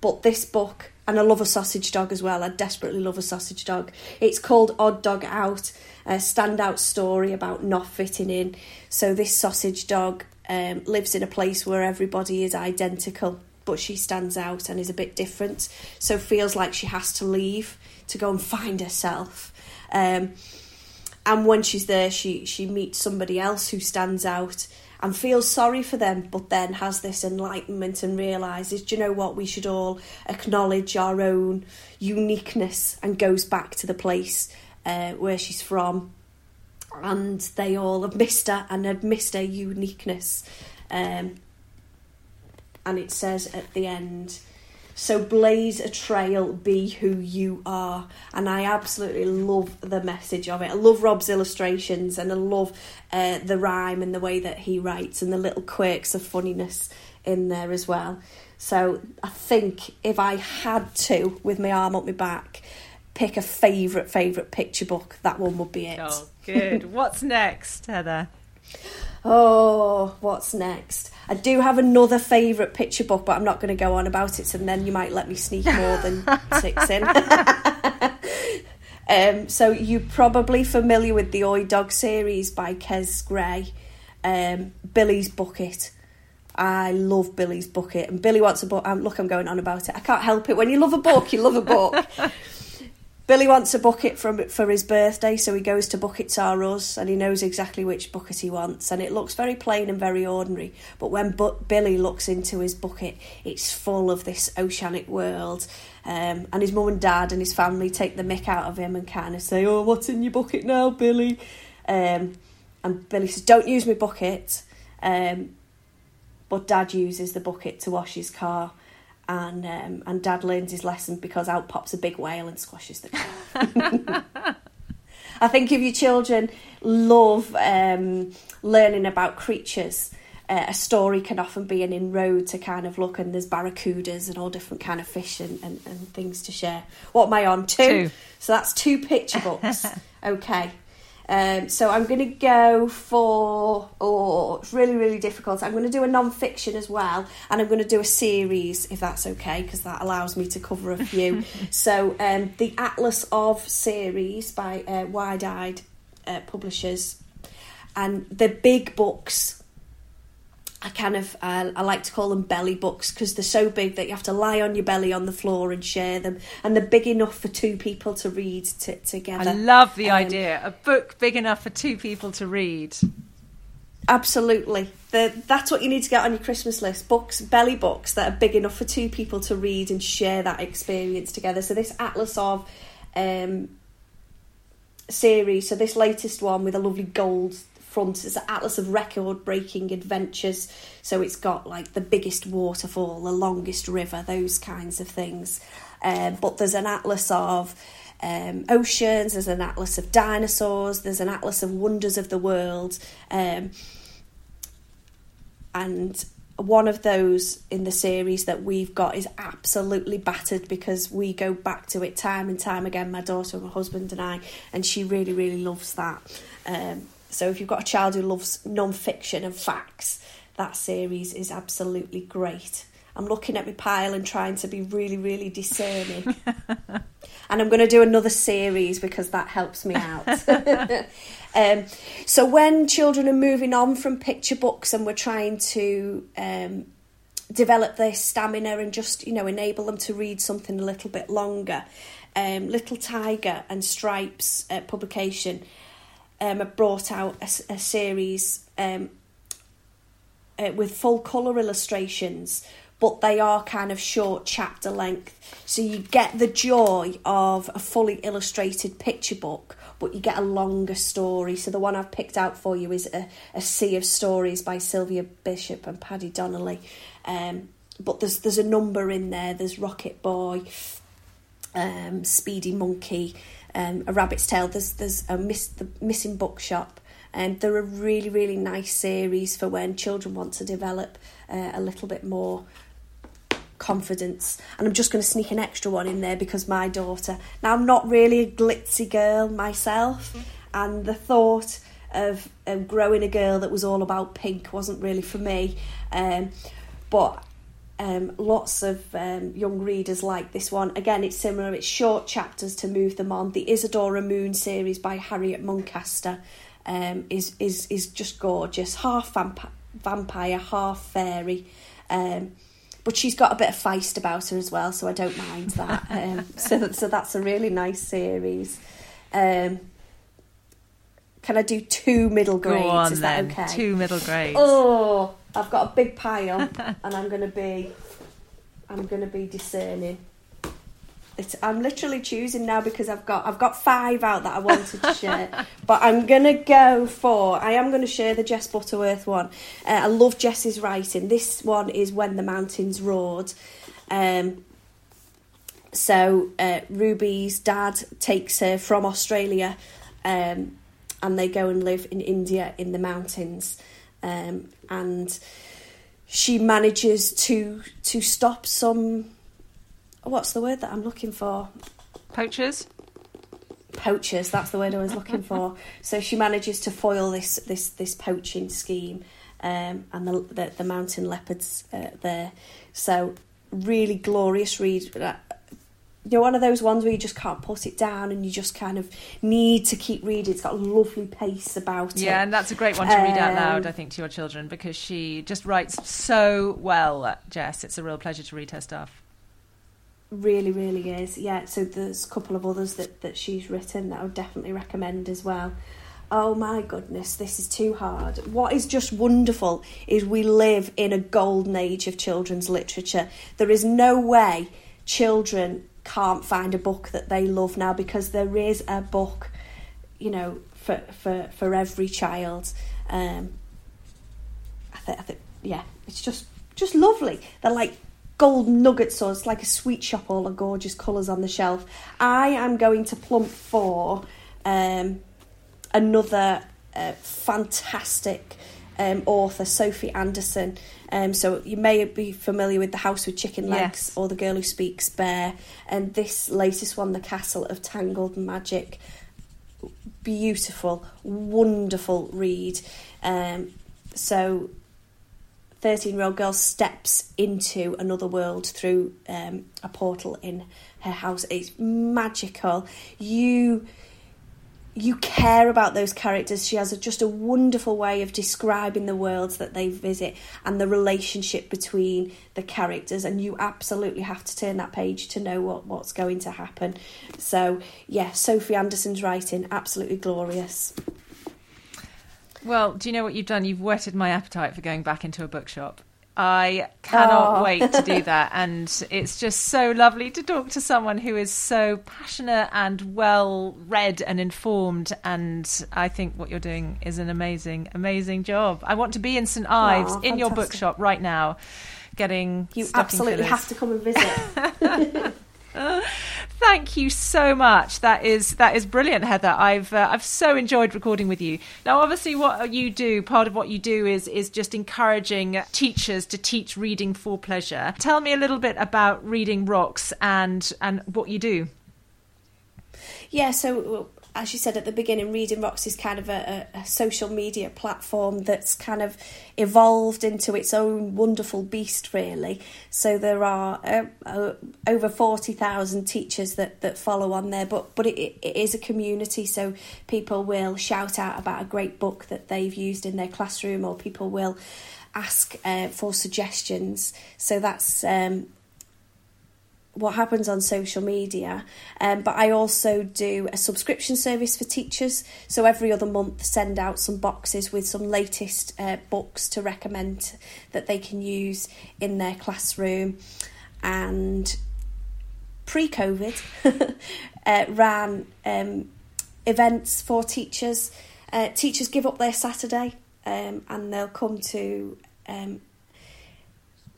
but this book, and I love a sausage dog as well. I desperately love a sausage dog. It's called Odd Dog Out, a standout story about not fitting in. So this sausage dog um, lives in a place where everybody is identical, but she stands out and is a bit different. So feels like she has to leave to go and find herself. Um, and when she's there, she she meets somebody else who stands out and feels sorry for them, but then has this enlightenment and realizes, do you know what? We should all acknowledge our own uniqueness and goes back to the place uh, where she's from and they all have missed her and have missed her uniqueness. Um, and it says at the end, so blaze a trail, be who you are. And I absolutely love the message of it. I love Rob's illustrations and I love uh, the rhyme and the way that he writes and the little quirks of funniness in there as well. So I think if I had to, with my arm up my back, pick a favourite, favourite picture book, that one would be it. Oh, good. what's next, Heather? Oh, what's next? I do have another favourite picture book, but I'm not going to go on about it, and then you might let me sneak more than six in. um, so you're probably familiar with the Oi Dog series by Kes Gray, um, Billy's Bucket. I love Billy's Bucket, and Billy wants a book. Um, look, I'm going on about it. I can't help it. When you love a book, you love a book. Billy wants a bucket from for his birthday, so he goes to Buckets R Us, and he knows exactly which bucket he wants, and it looks very plain and very ordinary. But when Bu- Billy looks into his bucket, it's full of this oceanic world. Um, and his mum and dad and his family take the mick out of him and kind of say, "Oh, what's in your bucket now, Billy?" Um, and Billy says, "Don't use my bucket." Um, but Dad uses the bucket to wash his car and um, and Dad learns his lesson because out pops a big whale and squashes the car. I think if your children love um, learning about creatures, uh, a story can often be an inroad to kind of look, and there's barracudas and all different kind of fish and, and, and things to share. What am I on? Two. Two. So that's two picture books. okay. Um, so I'm going to go for, oh, it's really, really difficult. I'm going to do a non-fiction as well, and I'm going to do a series, if that's okay, because that allows me to cover a few. so um, the Atlas of series by uh, Wide Eyed uh, Publishers, and the big books I kind of uh, I like to call them belly books because they're so big that you have to lie on your belly on the floor and share them, and they're big enough for two people to read t- together. I love the Um, idea. A book big enough for two people to read. Absolutely, the, that's what you need to get on your Christmas list: books, belly books that are big enough for two people to read and share that experience together. So this Atlas of um, series, so this latest one with a lovely gold is the Atlas of record breaking adventures. So it's got like the biggest waterfall, the longest river, those kinds of things. Um, but there's an atlas of um, oceans, there's an atlas of dinosaurs, there's an atlas of wonders of the world. Um, and one of those in the series that we've got is absolutely battered because we go back to it time and time again, my daughter, my husband, and I, and she really, really loves that. Um, so if you've got a child who loves non-fiction and facts, that series is absolutely great. I'm looking at my pile and trying to be really, really discerning. and I'm going to do another series because that helps me out. um, so when children are moving on from picture books and we're trying to um, develop their stamina and just you know enable them to read something a little bit longer, um, Little Tiger and Stripes uh, publication um, brought out a, a series um, uh, with full colour illustrations, but they are kind of short chapter length. So you get the joy of a fully illustrated picture book, but you get a longer story. So the one I've picked out for you is A, a Sea of Stories by Sylvia Bishop and Paddy Donnelly. Um, but there's there's a number in there. There's Rocket Boy, um, Speedy Monkey, um, A Rabbit's Tail. There's there's a miss the Missing Bookshop. And they're a really, really nice series for when children want to develop uh, a little bit more confidence. And I'm just going to sneak an extra one in there because my daughter. Now, I'm not really a glitzy girl myself, and the thought of um, growing a girl that was all about pink wasn't really for me. Um, but um, lots of um, young readers like this one. Again, it's similar, it's short chapters to move them on. The Isadora Moon series by Harriet Muncaster um, is, is, is just gorgeous. Half vamp- vampire, half fairy. Um, but she's got a bit of feist about her as well, so I don't mind that. Um, so, so that's a really nice series. Um, can I do two middle grades? Go on Is then. that okay? Two middle grades. Oh, I've got a big pile, and I'm gonna be, I'm gonna be discerning. It's, I'm literally choosing now because I've got I've got five out that I wanted to share, but I'm gonna go for I am gonna share the Jess Butterworth one. Uh, I love Jess's writing. This one is when the mountains roared. Um, so uh, Ruby's dad takes her from Australia, um, and they go and live in India in the mountains, um, and she manages to to stop some. What's the word that I'm looking for? Poachers? poachers. That's the word I was looking for. So she manages to foil this this this poaching scheme, um, and the, the the mountain leopards uh, there. So really glorious read. You're one of those ones where you just can't put it down, and you just kind of need to keep reading. It's got a lovely pace about it. Yeah, and that's a great one to read out loud, Um, I think, to your children because she just writes so well, Jess. It's a real pleasure to read her stuff. really, really is. Yeah, so there's a couple of others that, that she's written that I would definitely recommend as well. Oh my goodness, this is too hard. What is just wonderful is we live in a golden age of children's literature. There is no way children can't find a book that they love now because there is a book, you know, for for, for every child. Um, I think, I yeah, it's just just lovely. They're like gold nuggets, so it's like a sweet shop, all the gorgeous colours on the shelf. I am going to plump for um, another uh, fantastic um, author, Sophie Anderson. Um, so you may be familiar with The House with Chicken Legs Yes. or The Girl Who Speaks Bear, and this latest one, The Castle of Tangled Magic. Beautiful, wonderful read. Um, so 13 year old girl steps into another world through um, a portal in her house. It's magical. You you care about those characters. She has a, just a wonderful way of describing the worlds that they visit and the relationship between the characters. And you absolutely have to turn that page to know what, what's going to happen. So, yeah, Sophie Anderson's writing, absolutely glorious. Well, do you know what you've done? You've whetted my appetite for going back into a bookshop. I cannot Oh. wait to do that. And it's just so lovely to talk to someone who is so passionate and well read and informed. And I think what you're doing is an amazing, amazing job. I want to be in St. Ives Aw, in your bookshop right now, getting You absolutely fillers. have to come and visit. Thank you so much. That is that is brilliant, Heather. I've uh, I've so enjoyed recording with you. Now, obviously, what you do, part of what you do is is just encouraging teachers to teach reading for pleasure. Tell me a little bit about Reading Rocks and and what you do. Yeah, so as you said at the beginning, Reading Rocks is kind of a, a, social media platform that's kind of evolved into its own wonderful beast, really. So there are uh, uh, over 40,000 teachers that, that follow on there, but, but it, it is a community, so people will shout out about a great book that they've used in their classroom, or people will ask uh, for suggestions. So that's um, what happens on social media. Um, but I also do a subscription service for teachers. So every other month, send out some boxes with some latest uh, books to recommend that they can use in their classroom. And pre COVID, uh, ran um, events for teachers. Uh, teachers give up their Saturday um, and they'll come to um,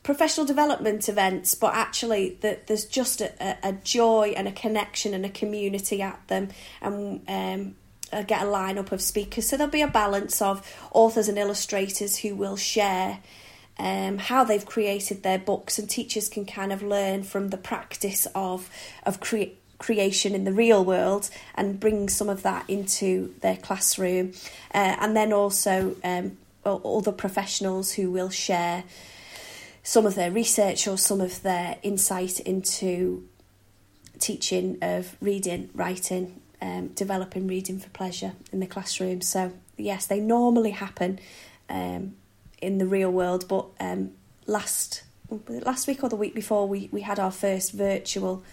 professional development events, but actually the, there's just a, a, a joy and a connection and a community at them. And um, I get a lineup of speakers, so there'll be a balance of authors and illustrators who will share. Um, how they've created their books, and teachers can kind of learn from the practice of of cre- creation in the real world and bring some of that into their classroom, uh, and then also um, other professionals who will share some of their research or some of their insight into teaching of reading, writing, um, developing reading for pleasure in the classroom. So yes, they normally happen um, in the real world, but um, last last week or the week before, we we had our first virtual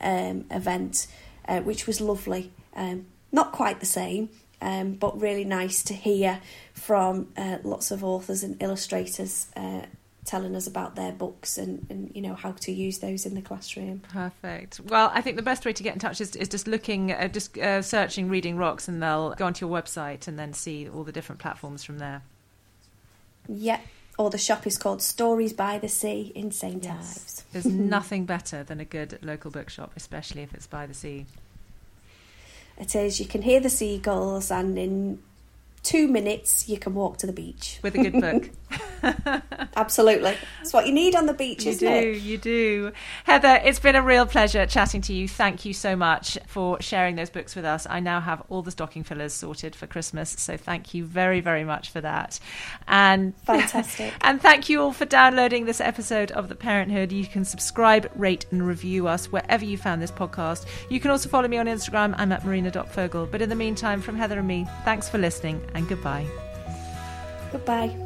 um, event, uh, which was lovely. Um, not quite the same. Um, but really nice to hear from uh, lots of authors and illustrators uh, telling us about their books and, and you know how to use those in the classroom. Perfect. Well, I think the best way to get in touch is, is just looking, uh, just uh, searching Reading Rocks, and they'll go onto your website and then see all the different platforms from there. Yeah. Or the shop is called Stories by the Sea in St Ives. There's nothing better than a good local bookshop, especially if it's by the sea. It is. You can hear the seagulls, and in two minutes you can walk to the beach. with a good book. Absolutely, it's what you need on the beach, you isn't do, it? you do. Heather, it's been a real pleasure chatting to you. Thank you so much for sharing those books with us. I now have all the stocking fillers sorted for Christmas, so thank you very, very much for that. And Fantastic. and thank you all for downloading this episode of The Parenthood. You can subscribe, rate, and review us wherever you found this podcast. You can also follow me on Instagram. I'm at marina.fogle. But in the meantime, from Heather and me, thanks for listening and goodbye. Goodbye.